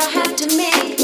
I had to make.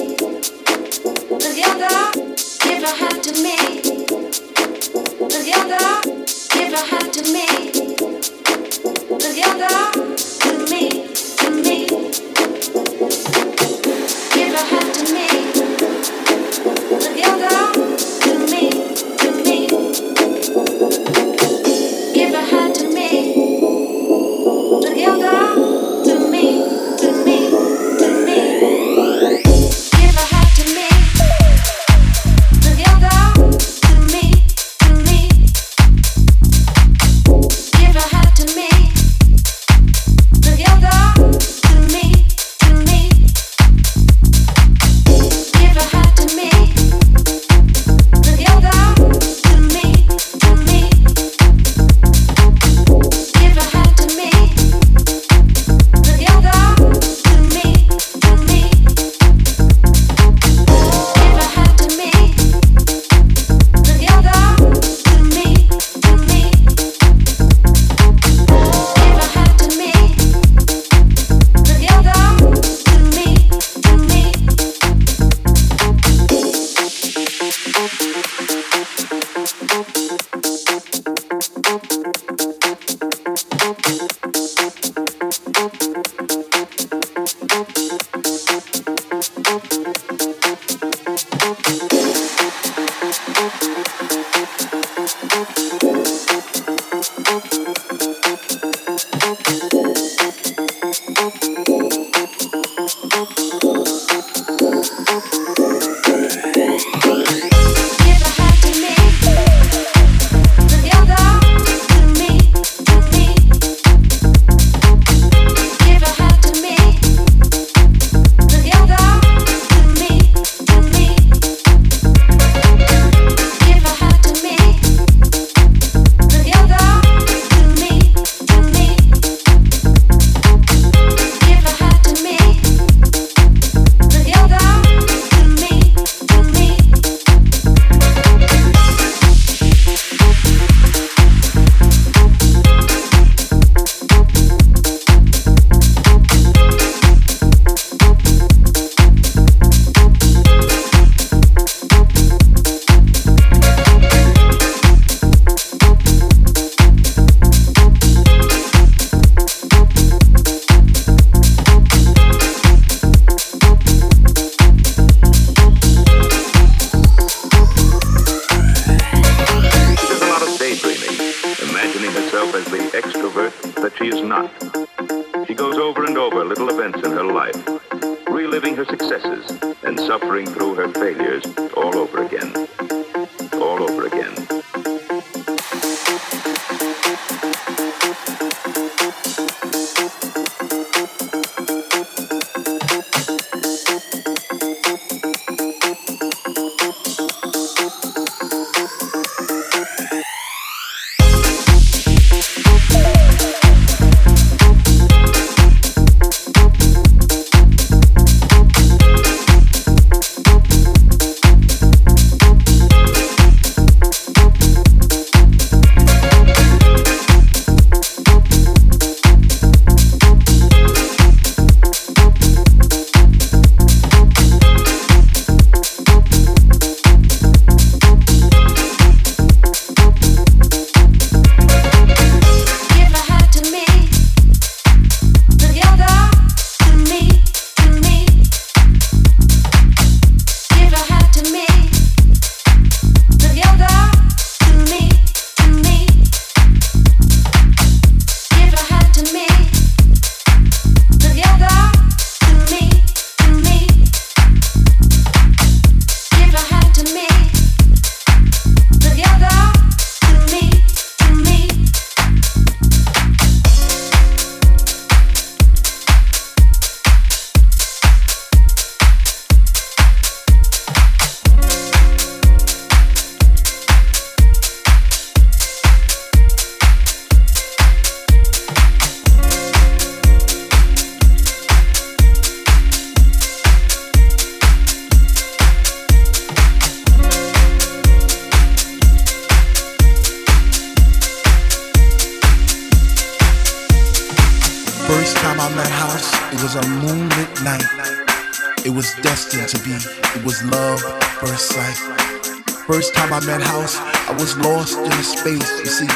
Was lost in space. You see,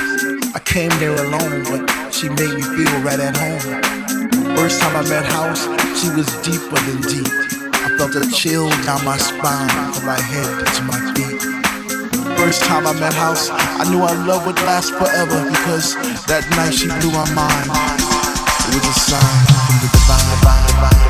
I came there alone, but she made me feel right at home. First time I met House, she was deeper than deep. I felt a chill down my spine from my head to my feet. First time I met House, I knew our love would last forever because that night she blew my mind. It was a sign from the divine. divine, divine,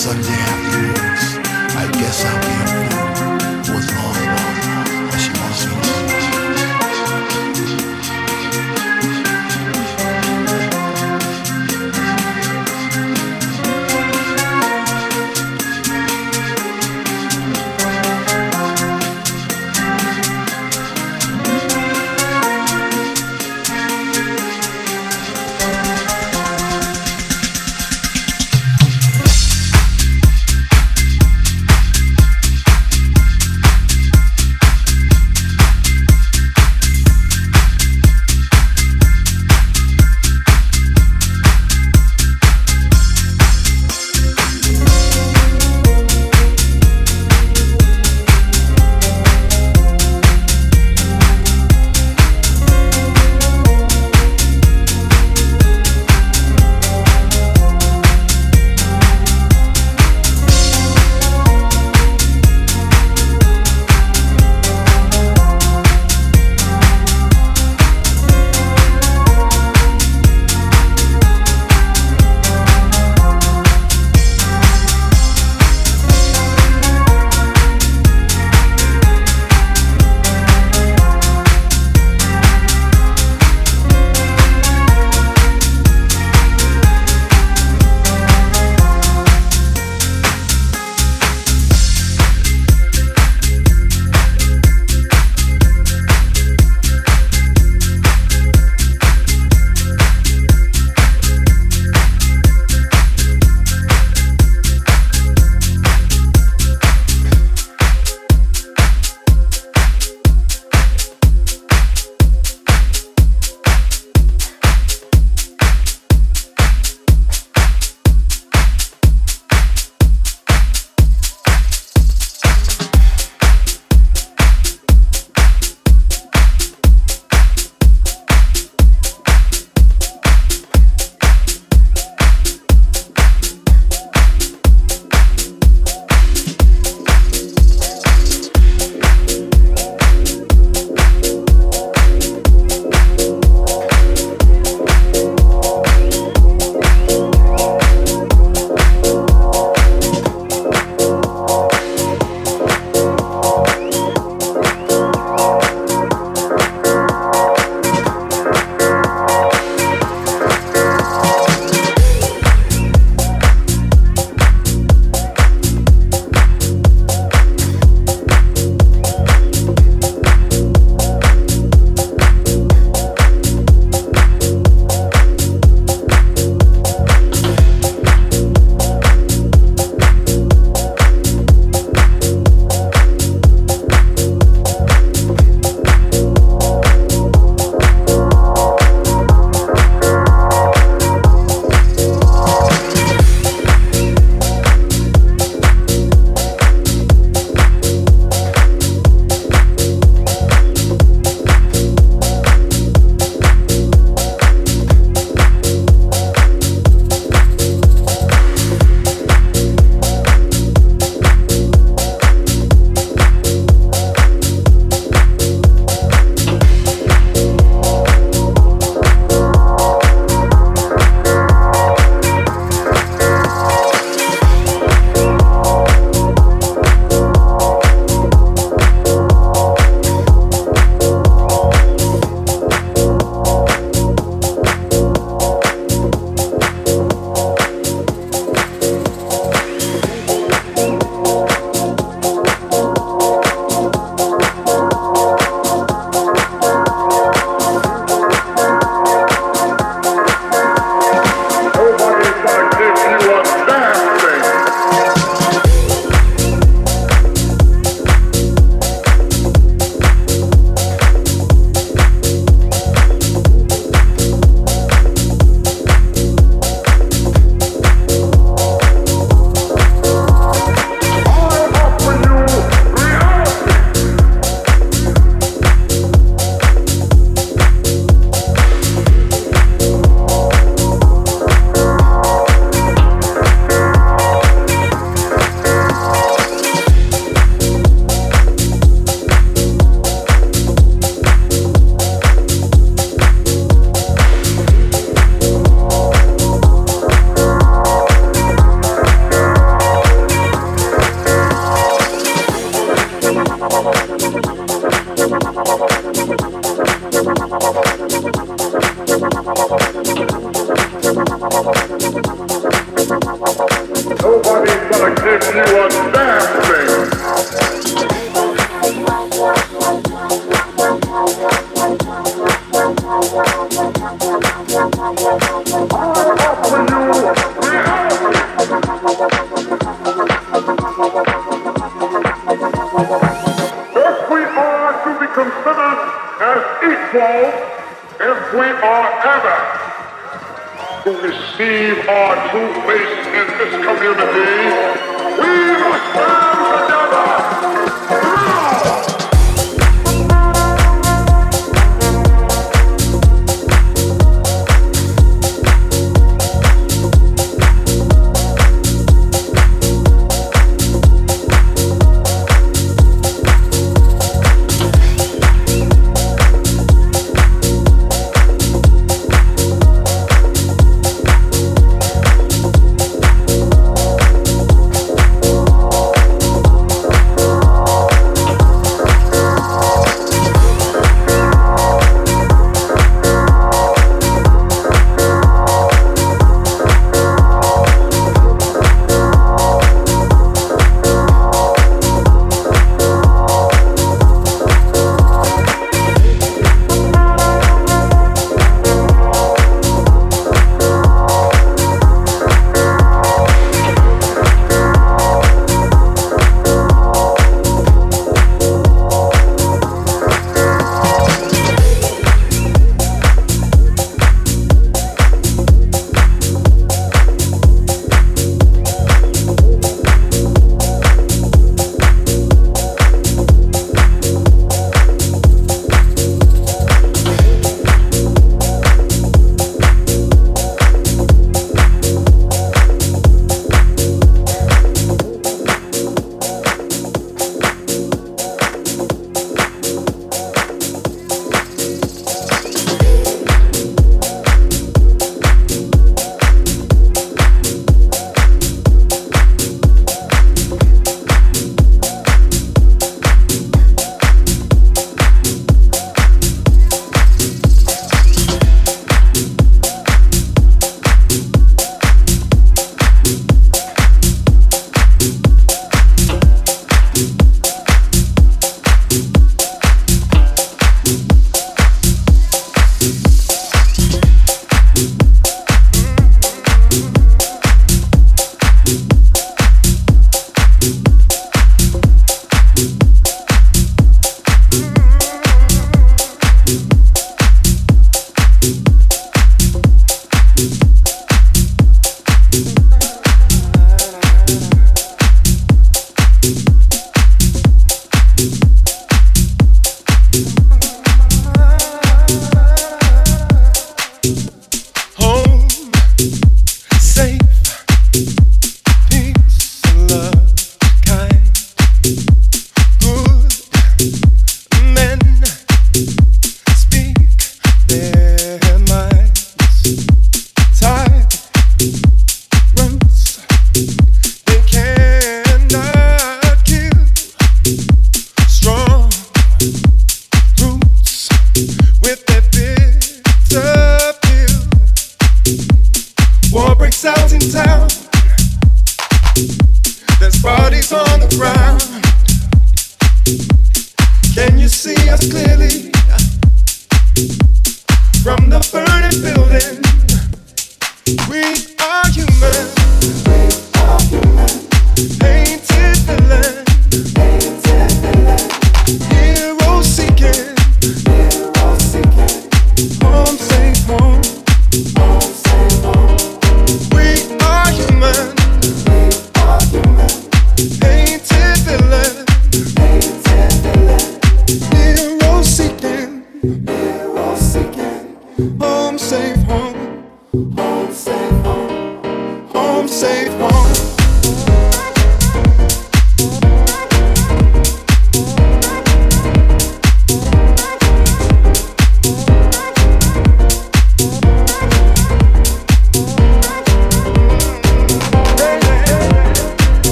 Sunday afternoons. I guess I'll be a fool for as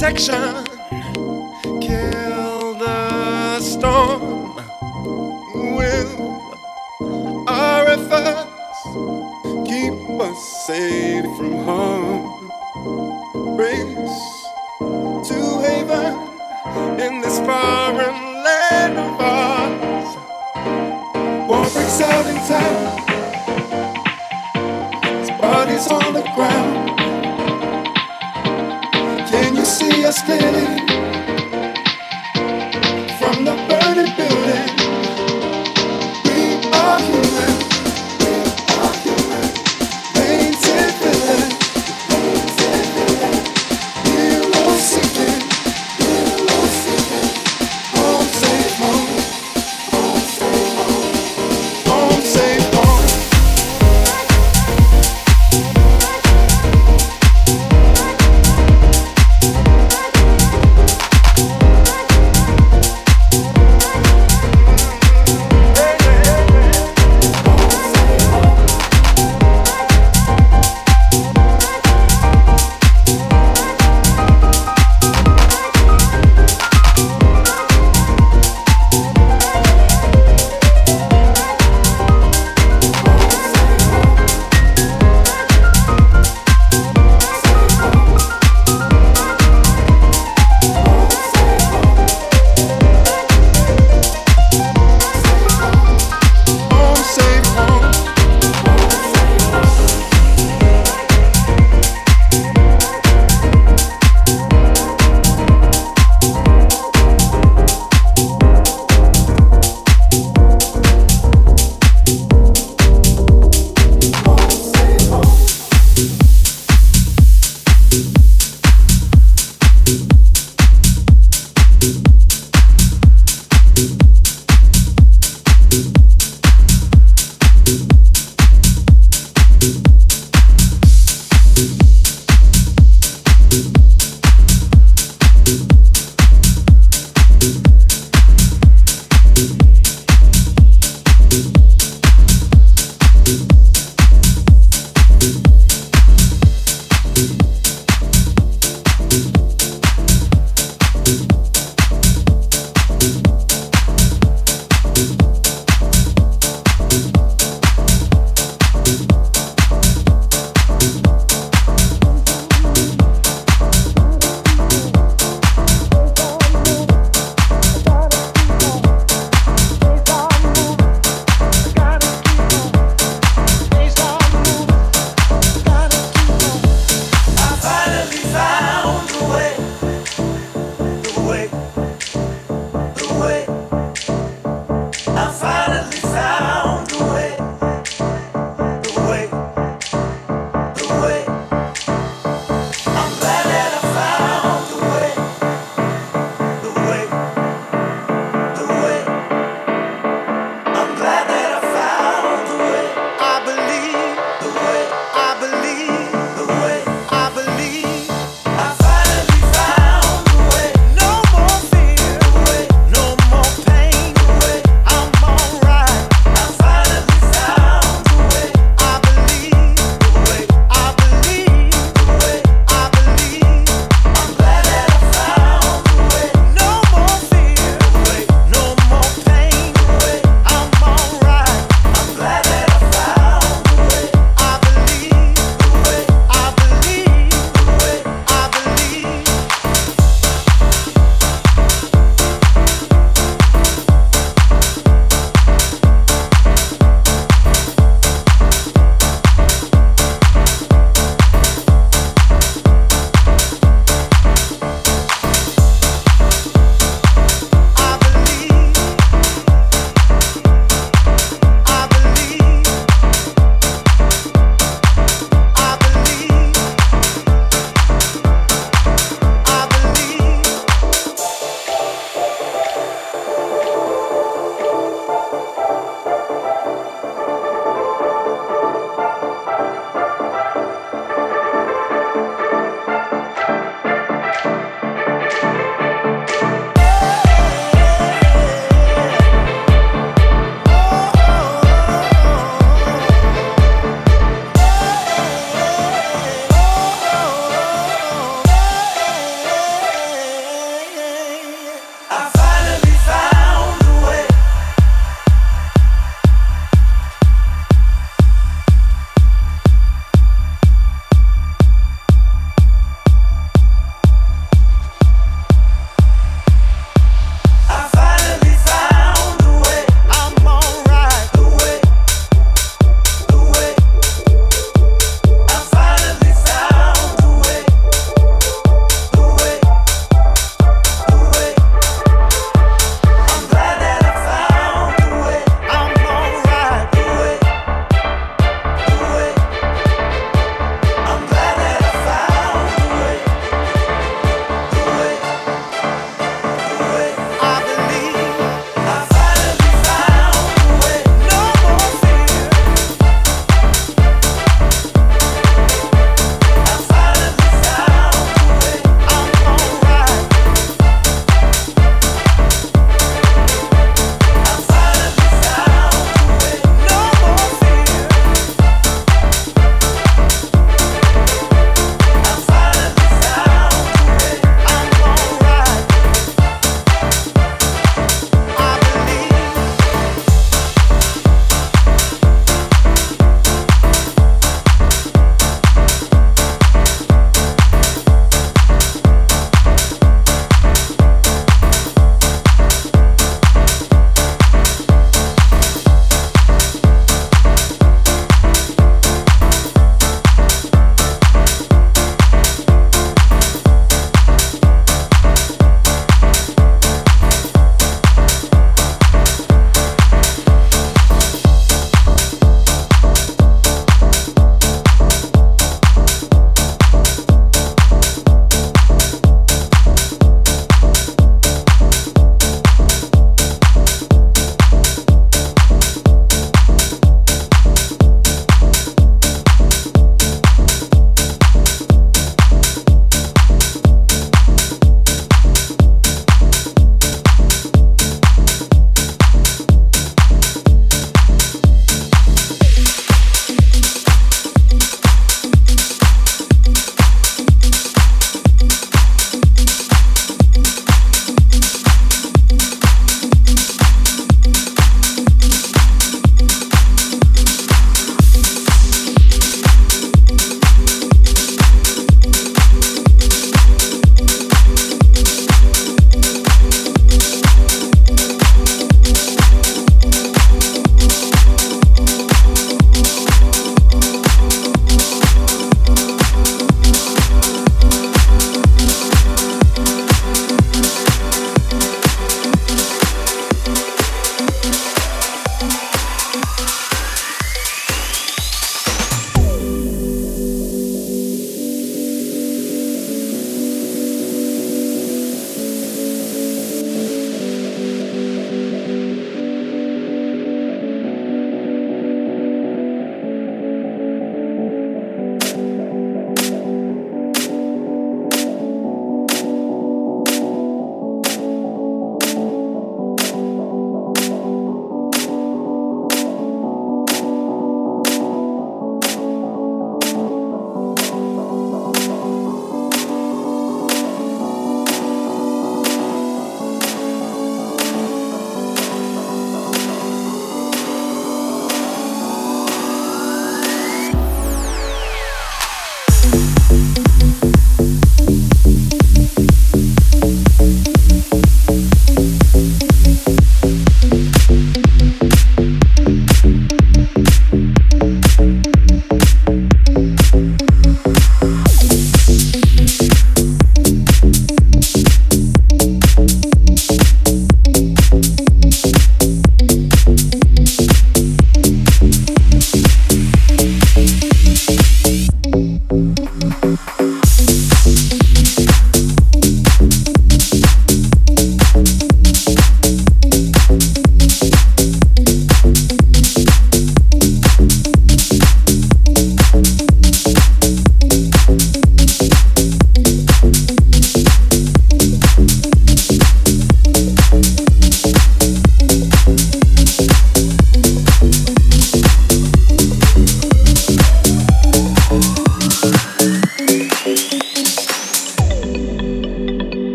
protection. Kill the storm with our efforts. Keep us safe.